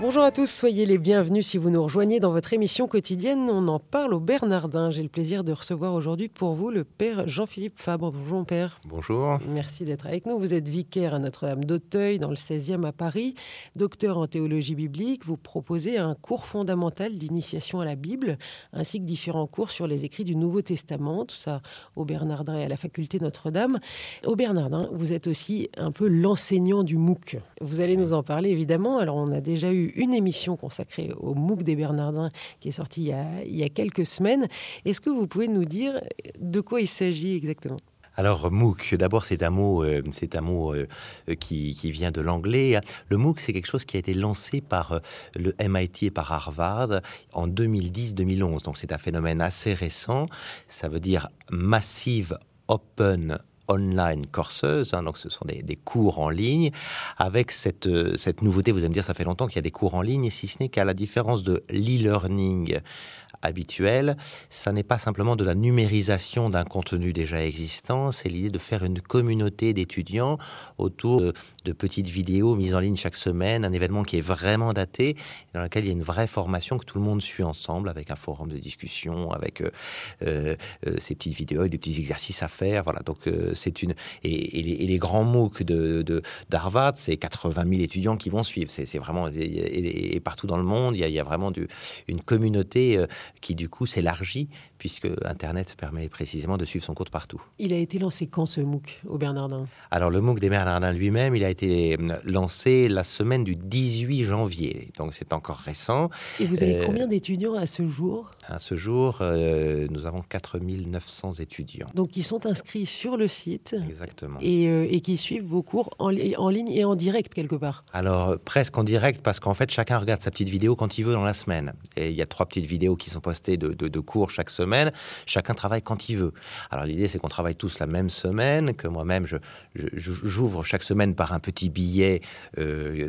Bonjour à tous, soyez les bienvenus si vous nous rejoignez dans votre émission quotidienne. On en parle au Bernardin. J'ai le plaisir de recevoir aujourd'hui pour vous le père Jean-Philippe Fabre. Bonjour père. Bonjour. Merci d'être avec nous. Vous êtes vicaire à Notre-Dame d'Auteuil dans le 16e à Paris, docteur en théologie biblique. Vous proposez un cours fondamental d'initiation à la Bible ainsi que différents cours sur les écrits du Nouveau Testament, tout ça au Bernardin et à la faculté Notre-Dame. Au Bernardin, vous êtes aussi un peu l'enseignant du MOOC. Vous allez nous en parler évidemment. Alors on a déjà eu une émission consacrée au MOOC des Bernardins qui est sortie il y a, quelques semaines. Est-ce que vous pouvez nous dire de quoi il s'agit exactement? Alors MOOC, d'abord c'est un mot, euh, un mot euh, qui, vient de l'anglais. Le MOOC c'est quelque chose qui a été lancé par euh, le MIT et par Harvard en 2010-2011. Donc c'est un phénomène assez récent. Ça veut dire Massive Open online courses, hein, donc ce sont des, cours en ligne, avec cette, euh, cette nouveauté, vous allez me dire, ça fait longtemps qu'il y a des cours en ligne, si ce n'est qu'à la différence de l'e-learning habituel, ça n'est pas simplement de la numérisation d'un contenu déjà existant, c'est l'idée de faire une communauté d'étudiants autour de, petites vidéos mises en ligne chaque semaine, un événement qui est vraiment daté, dans lequel il y a une vraie formation que tout le monde suit ensemble, avec un forum de discussion, avec euh, euh, ces petites vidéos, et des petits exercices à faire. Voilà, donc c'est une et, les, grands MOOC de d'Harvard, c'est 80 000 étudiants qui vont suivre. C'est vraiment et, partout dans le monde, il y a, vraiment du, une communauté euh, qui du coup s'élargit puisque Internet permet précisément de suivre son cours partout. Il a été lancé quand ce MOOC au Bernardin? Alors le MOOC des Bernardins lui-même, il a été euh, lancé la semaine du 18 janvier, donc c'est encore récent. Et vous avez euh, combien d'étudiants à ce jour? À ce jour, euh, nous avons 4900 étudiants. Donc qui sont inscrits sur le site Exactement. Et, qui suivent vos cours en, en, ligne et en direct quelque part Alors presque en direct parce qu'en fait chacun regarde sa petite vidéo quand il veut dans la semaine. Et il y a trois petites vidéos qui sont postées de, de cours chaque semaine Chacun travaille quand il veut. Alors l'idée, c'est qu'on travaille tous la même semaine, que moi-même, j'ouvre chaque semaine par un petit billet euh,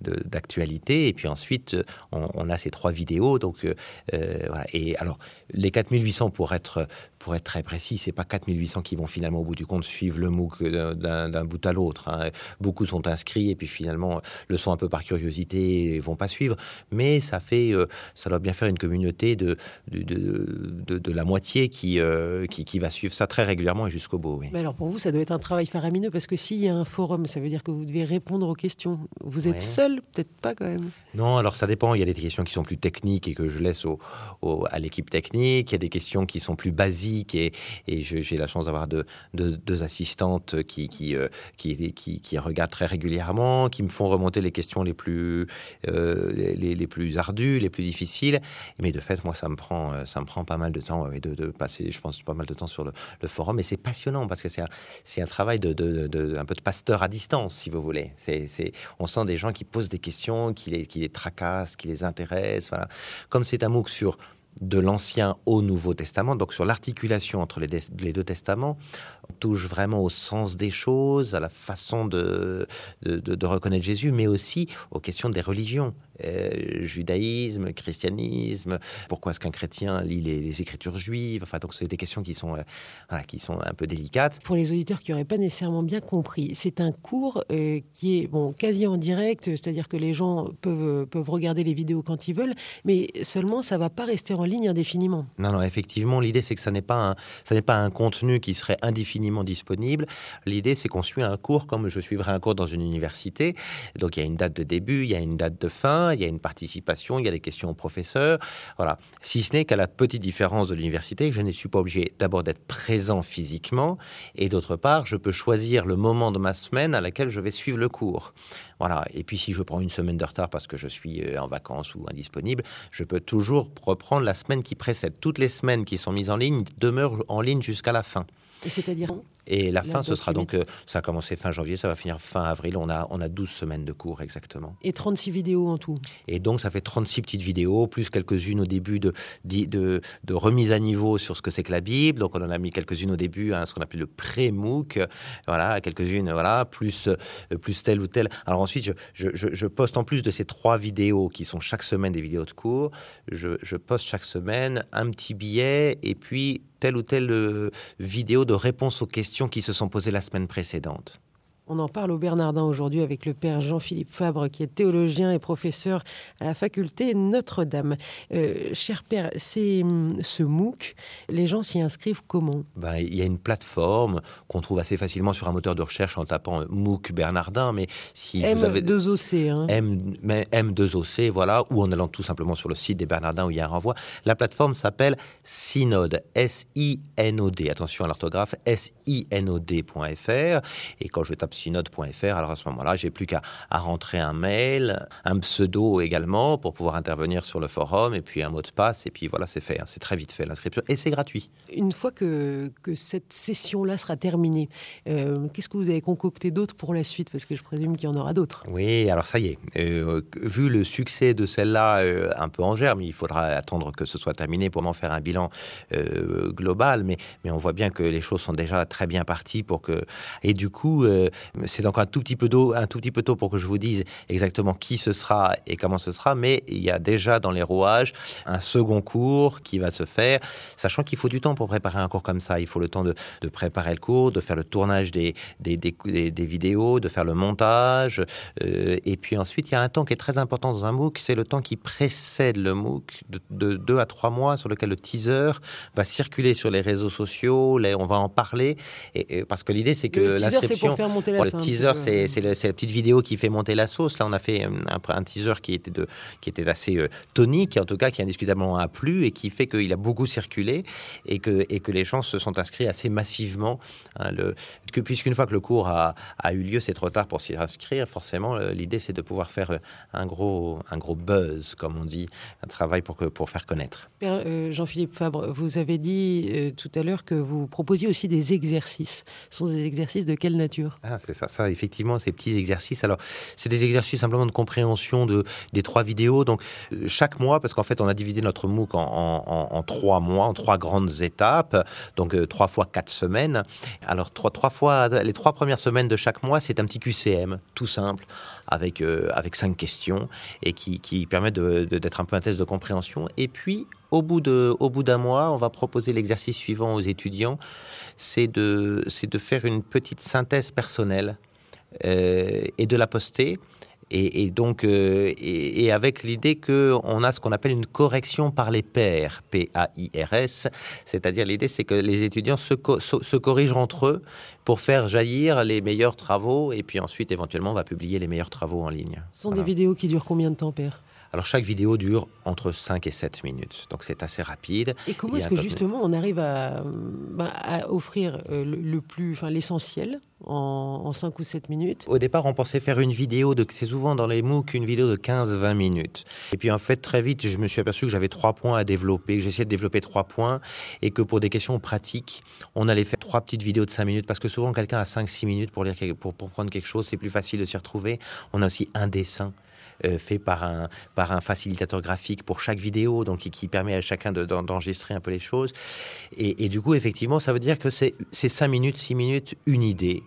d'actualité, et puis ensuite, on, a ces trois vidéos. Donc, euh, euh. Et alors, les 4800 pour être pour être très précis, c'est pas 4800 qui vont finalement au bout du compte suivre le MOOC d'un bout à l'autre. Hein. Beaucoup sont inscrits et puis finalement le sont un peu par curiosité et vont pas suivre. Mais ça fait, ça doit bien faire une communauté de de, de, la moitié qui, euh, qui, qui va suivre ça très régulièrement et jusqu'au bout. Mais alors pour vous, ça doit être un travail faramineux parce que s'il y a un forum, ça veut dire que vous devez répondre aux questions. Vous êtes seul, peut-être pas quand même. Non, alors ça dépend. Il y a des questions qui sont plus techniques et que je laisse au, à l'équipe technique. Il y a des questions qui sont plus basiques et, j'ai la chance d'avoir deux, assistantes qui qui, euh, qui, qui, regardent très régulièrement, qui me font remonter les questions les plus, euh, les, les, plus ardues, les plus difficiles. Mais de fait, moi, ça me prend, euh, ça me prend pas mal de temps de, de, passer, je pense, pas mal de temps sur le, forum. Et c'est passionnant parce que c'est un, un travail de, de, un peu de pasteur à distance, si vous voulez. C'est, on sent des gens qui posent des questions, qui les, qui les tracassent, qui les intéressent. Voilà. Comme c'est un MOOC sur de l'Ancien au Nouveau Testament, donc sur l'articulation entre les, deux testaments, touche vraiment au sens des choses, à la façon de, de reconnaître Jésus, mais aussi aux questions des religions. Euh, judaïsme, christianisme, pourquoi est-ce qu'un chrétien lit les, écritures juives, enfin donc c'est des questions qui sont, euh, qui sont un peu délicates. Pour les auditeurs qui n'auraient pas nécessairement bien compris, c'est un cours euh, qui est bon, quasi en direct, c'est-à-dire que les gens peuvent, peuvent regarder les vidéos quand ils veulent, mais seulement ça va pas rester en ligne indéfiniment. Non, non, effectivement, l'idée c'est que ça n'est pas, un, ça pas un contenu qui serait indéfiniment disponible. L'idée c'est qu'on suit un cours comme je suivrais un cours dans une université. Donc il y a une date de début, il y a une date de fin, il y a une participation, il y a des questions aux professeurs. Voilà. Si ce n'est qu'à la petite différence de l'université, je ne suis pas obligé d'abord d'être présent physiquement et d'autre part, je peux choisir le moment de ma semaine à laquelle je vais suivre le cours. Voilà. Et puis si je prends une semaine de retard parce que je suis euh, en vacances ou indisponible, je peux toujours reprendre la semaine qui précède. Toutes les semaines qui sont mises en ligne demeurent en ligne jusqu'à la fin. C'est-à-dire et la, La fin, ce sera donc, euh, ça a commencé fin janvier, ça va finir fin avril. On a, on a 12 semaines de cours exactement. Et 36 vidéos en tout. Et donc, ça fait 36 petites vidéos, plus quelques-unes au début de, de, de, de remise à niveau sur ce que c'est que la Bible. Donc, on en a mis quelques-unes au début, hein, ce qu'on appelle le pré-MOOC. Voilà, quelques-unes, voilà, plus, euh, plus telle ou telle. Alors ensuite, je, je, je, je poste en plus de ces trois vidéos qui sont chaque semaine des vidéos de cours, je, je poste chaque semaine un petit billet et puis telle ou telle euh, vidéo de réponse aux questions qui se sont posées la semaine précédente. On en parle au Bernardin aujourd'hui avec le père Jean-Philippe Fabre, qui est théologien et professeur à la faculté Notre-Dame. Euh, cher père, c'est hum, ce MOOC, les gens s'y inscrivent comment? Ben, il y a une plateforme qu'on trouve assez facilement sur un moteur de recherche en tapant euh, MOOC Bernardin, mais si vous avez M2OC. Hein. M, mais M2OC, voilà, ou en allant tout simplement sur le site des Bernardins où il y a un renvoi. La plateforme s'appelle Synode, S-I-N-O-D. Attention à l'orthographe, S-I-N-O-D.fr. Et quand je tape synode.fr, alors à ce moment-là, j'ai plus qu'à à rentrer un mail, un pseudo également pour pouvoir intervenir sur le forum, et puis un mot de passe, et puis voilà, c'est fait. hein. C'est très vite fait l'inscription, et c'est gratuit. Une fois que, que cette session-là sera terminée, euh, qu'est-ce que vous avez concocté d'autre pour la suite? Parce que je présume qu'il y en aura d'autres. Oui, alors ça y est. Euh, vu le succès de celle-là, euh, un peu en germe, il faudra attendre que ce soit terminé pour m'en faire un bilan global. Mais, mais on voit bien que les choses sont déjà très bien parties pour que. Et du coup, c'est donc un tout petit peu d'eau, un tout petit peu tôt pour que je vous dise exactement qui ce sera et comment ce sera. Mais il y a déjà dans les rouages un second cours qui va se faire, sachant qu'il faut du temps pour préparer un cours comme ça. Il faut le temps de, de préparer le cours, de faire le tournage des, des, des, des- des vidéos, de faire le montage. euh, et puis ensuite, il y a un temps qui est très important dans un MOOC, c'est le temps qui précède le MOOC, de, de deux à trois mois, sur lequel le teaser va circuler sur les réseaux sociaux, on va en parler. Et, et- parce que l'idée, c'est que l'inscription... pour faire monter la Bon, le sauce teaser, peu. c'est c'est le- c'est la petite vidéo qui fait monter la sauce. Là, on a fait euh, un, un teaser qui était, de, qui était assez euh, tonique, en tout cas, qui indiscutablement a plu et qui fait qu'il a beaucoup circulé et que, et que les gens se sont inscrits assez massivement. hein, le, que, Puisqu'une fois que le cours a, a eu lieu, c'est trop tard pour s'y inscrire. Forcément, euh, l'idée, c'est de pouvoir faire euh, un gros, un gros buzz, comme on dit, un travail pour, que, pour faire connaître. Euh, Jean-Philippe Fabre, vous avez dit euh, tout à l'heure que vous proposiez aussi des exercices. Ce sont des exercices de quelle nature? Ah, c'est ça, ça, effectivement, ces petits exercices. Alors, c'est des exercices simplement de compréhension de, des trois vidéos. Donc, euh, chaque mois, parce qu'en fait, on a divisé notre MOOC en, en- en- en trois mois, en trois grandes étapes. Donc, trois fois quatre semaines. Alors, trois, trois fois, les trois premières semaines de chaque mois, c'est un petit QCM, tout simple, avec, euh, avec cinq questions et qui, qui permet d'être un peu un test de compréhension. Et puis, au bout d'un mois, on va proposer l'exercice suivant aux étudiants, c'est de, de faire une petite synthèse personnelle euh, et de la poster. Et, et donc, euh, et, et avec l'idée qu'on a ce qu'on appelle une correction par les pairs, P-A-I-R-S, c'est-à-dire l'idée c'est que les étudiants se, co- se, se corrigent entre eux pour faire jaillir les meilleurs travaux, et puis ensuite éventuellement on va publier les meilleurs travaux en ligne. Ce sont Voilà. des vidéos qui durent combien de temps, Père? Alors chaque vidéo dure entre 5 et 7 minutes, donc c'est assez rapide. Et comment est-ce que justement on arrive à, bah, à offrir euh, le, le plus, enfin l'essentiel en, en 5 ou 7 minutes? Au départ, on pensait faire une vidéo de, c'est souvent dans les MOOC, une vidéo de 15-20 minutes. Et puis en fait, très vite, je me suis aperçu que j'avais trois points à développer, que j'essayais de développer trois points, et que pour des questions pratiques, on allait faire trois petites vidéos de 5 minutes, parce que souvent quelqu'un a 5-6 minutes pour, lire, pour, pour prendre quelque chose, c'est plus facile de s'y retrouver. On a aussi un dessin. Euh, fait par un, par un facilitateur graphique pour chaque vidéo, donc qui, permet à chacun de- d'en- d'enregistrer un peu les choses. Et, et du coup, effectivement, ça veut dire que c'est c'est 5 minutes, 6 minutes, une idée,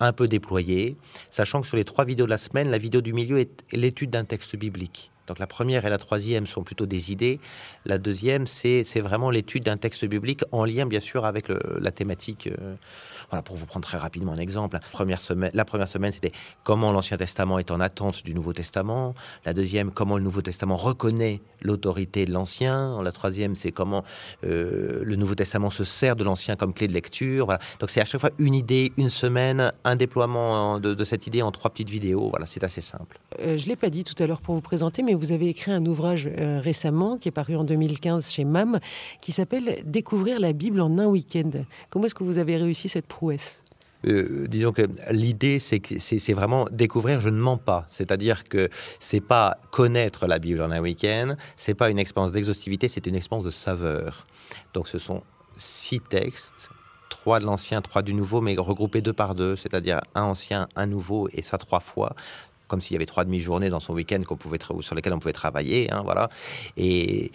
un peu déployée, sachant que sur les trois vidéos de la semaine, la vidéo du milieu est l'étude d'un texte biblique. Donc la première et la troisième sont plutôt des idées. La deuxième, c'est vraiment l'étude d'un texte biblique en lien, bien sûr, avec la thématique. euh, voilà, pour vous prendre très rapidement un exemple. Première semaine, la première semaine, c'était comment l'Ancien Testament est en attente du Nouveau Testament. La deuxième, comment le Nouveau Testament reconnaît l'autorité de l'Ancien. La troisième, c'est comment euh, le Nouveau Testament se sert de l'Ancien comme clé de lecture. Donc c'est à chaque fois une idée, une semaine, un déploiement de, de cette idée en trois petites vidéos. Voilà, c'est assez simple. Euh, je ne l'ai pas dit tout à l'heure pour vous présenter, mais vous avez écrit un ouvrage euh, récemment qui est paru en 2015 chez MAM qui s'appelle Découvrir la Bible en un week-end. Comment est-ce que vous avez réussi cette prouesse? Euh, disons que l'idée, c'est vraiment découvrir. Je ne mens pas, c'est-à-dire que c'est pas connaître la Bible en un week-end, c'est pas une expérience d'exhaustivité, c'est une expérience de saveur. Donc, ce sont six textes, trois de l'ancien, trois du nouveau, mais regroupés deux par deux, c'est-à-dire un ancien, un nouveau, et ça trois fois comme s'il y avait trois demi-journées dans son week-end qu'on pouvait sur lesquelles on pouvait travailler. Hein, voilà. Et,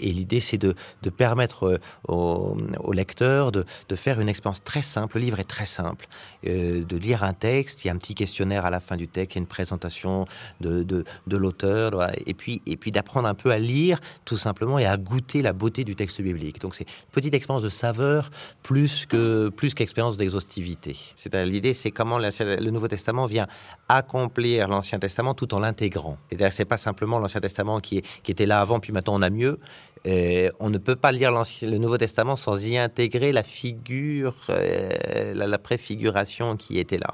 l'idée, c'est de, permettre euh, aux, lecteurs de, faire une expérience très simple. Le livre est très simple. Euh, de lire un texte, il y a un petit questionnaire à la fin du texte, il y a une présentation de, de, l'auteur, et puis, et puis d'apprendre un peu à lire tout simplement et à goûter la beauté du texte biblique. Donc c'est une petite expérience de saveur plus que plus qu'expérience d'exhaustivité. C'est l'idée, c'est comment le Nouveau Testament vient accomplir l'Ancien Testament tout en l'intégrant. C'est-à-dire c'est pas simplement l'Ancien Testament qui, qui, était là avant, puis maintenant on a mieux. Et on ne peut pas lire le Nouveau Testament sans y intégrer la figure, euh, la, préfiguration qui était là.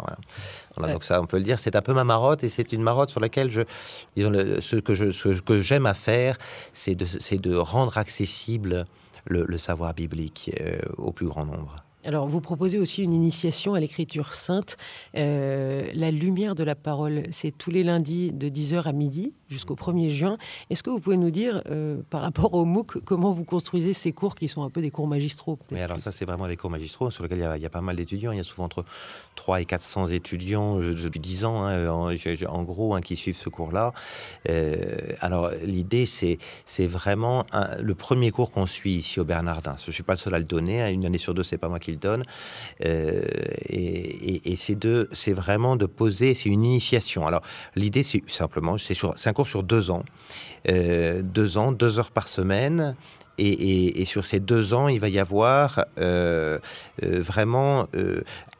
Voilà. Donc ça, on peut le dire, c'est un peu ma marotte et c'est une marotte sur laquelle je, disons, ce que je, ce que j'aime à faire, c'est de, de rendre accessible le, savoir biblique euh, au plus grand nombre. Alors, vous proposez aussi une initiation à l'écriture sainte. Euh, la lumière de la parole, c'est tous les lundis de 10h à midi jusqu'au 1er juin. Est-ce que vous pouvez nous dire, euh, par rapport au MOOC, comment vous construisez ces cours qui sont un peu des cours magistraux Oui, alors ça, c'est vraiment des cours magistraux sur lesquels il y, a, pas mal d'étudiants. Il y a souvent entre 3 et 400 étudiants depuis 10 ans, hein, en, gros, hein, qui suivent ce cours-là. Euh, alors, l'idée, c'est, vraiment le premier cours qu'on suit ici au Bernardin. Je ne suis pas le seul à le donner. Hein. Une année sur deux, c'est pas moi qui donne. Euh, et, c'est de, c'est vraiment de poser, c'est une initiation. Alors l'idée, c'est simplement, c'est, un cours sur deux ans, euh, deux ans, deux heures par semaine. Et, sur ces deux ans, il va y avoir euh, vraiment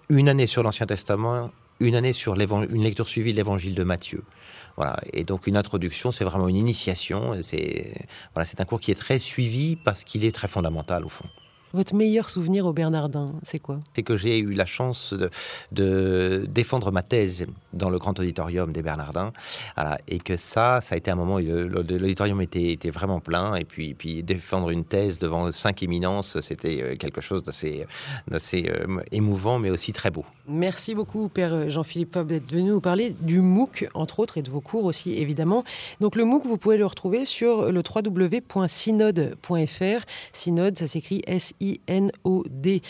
une année sur l'Ancien Testament, une année sur une lecture suivie de l'Évangile de Matthieu. Voilà. Et donc une introduction, c'est vraiment une initiation. C'est voilà, c'est un cours qui est très suivi parce qu'il est très fondamental au fond. Votre meilleur souvenir au Bernardin, c'est quoi? C'est que j'ai eu la chance de, défendre ma thèse dans le grand auditorium des Bernardins. et que ça, ça a été un moment où l'auditorium était, était, vraiment plein. Et puis, puis défendre une thèse devant cinq éminences, c'était euh, quelque chose d'assez euh, émouvant, mais aussi très beau. Merci beaucoup, Père Jean-Philippe Fabre, d'être venu nous parler du MOOC, entre autres, et de vos cours aussi, évidemment. Donc le MOOC, vous pouvez le retrouver sur le www.synode.fr. Synode, ça s'écrit s i-n-o-d.fr.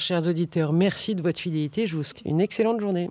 Chers auditeurs, merci de votre fidélité. Je vous souhaite une excellente journée.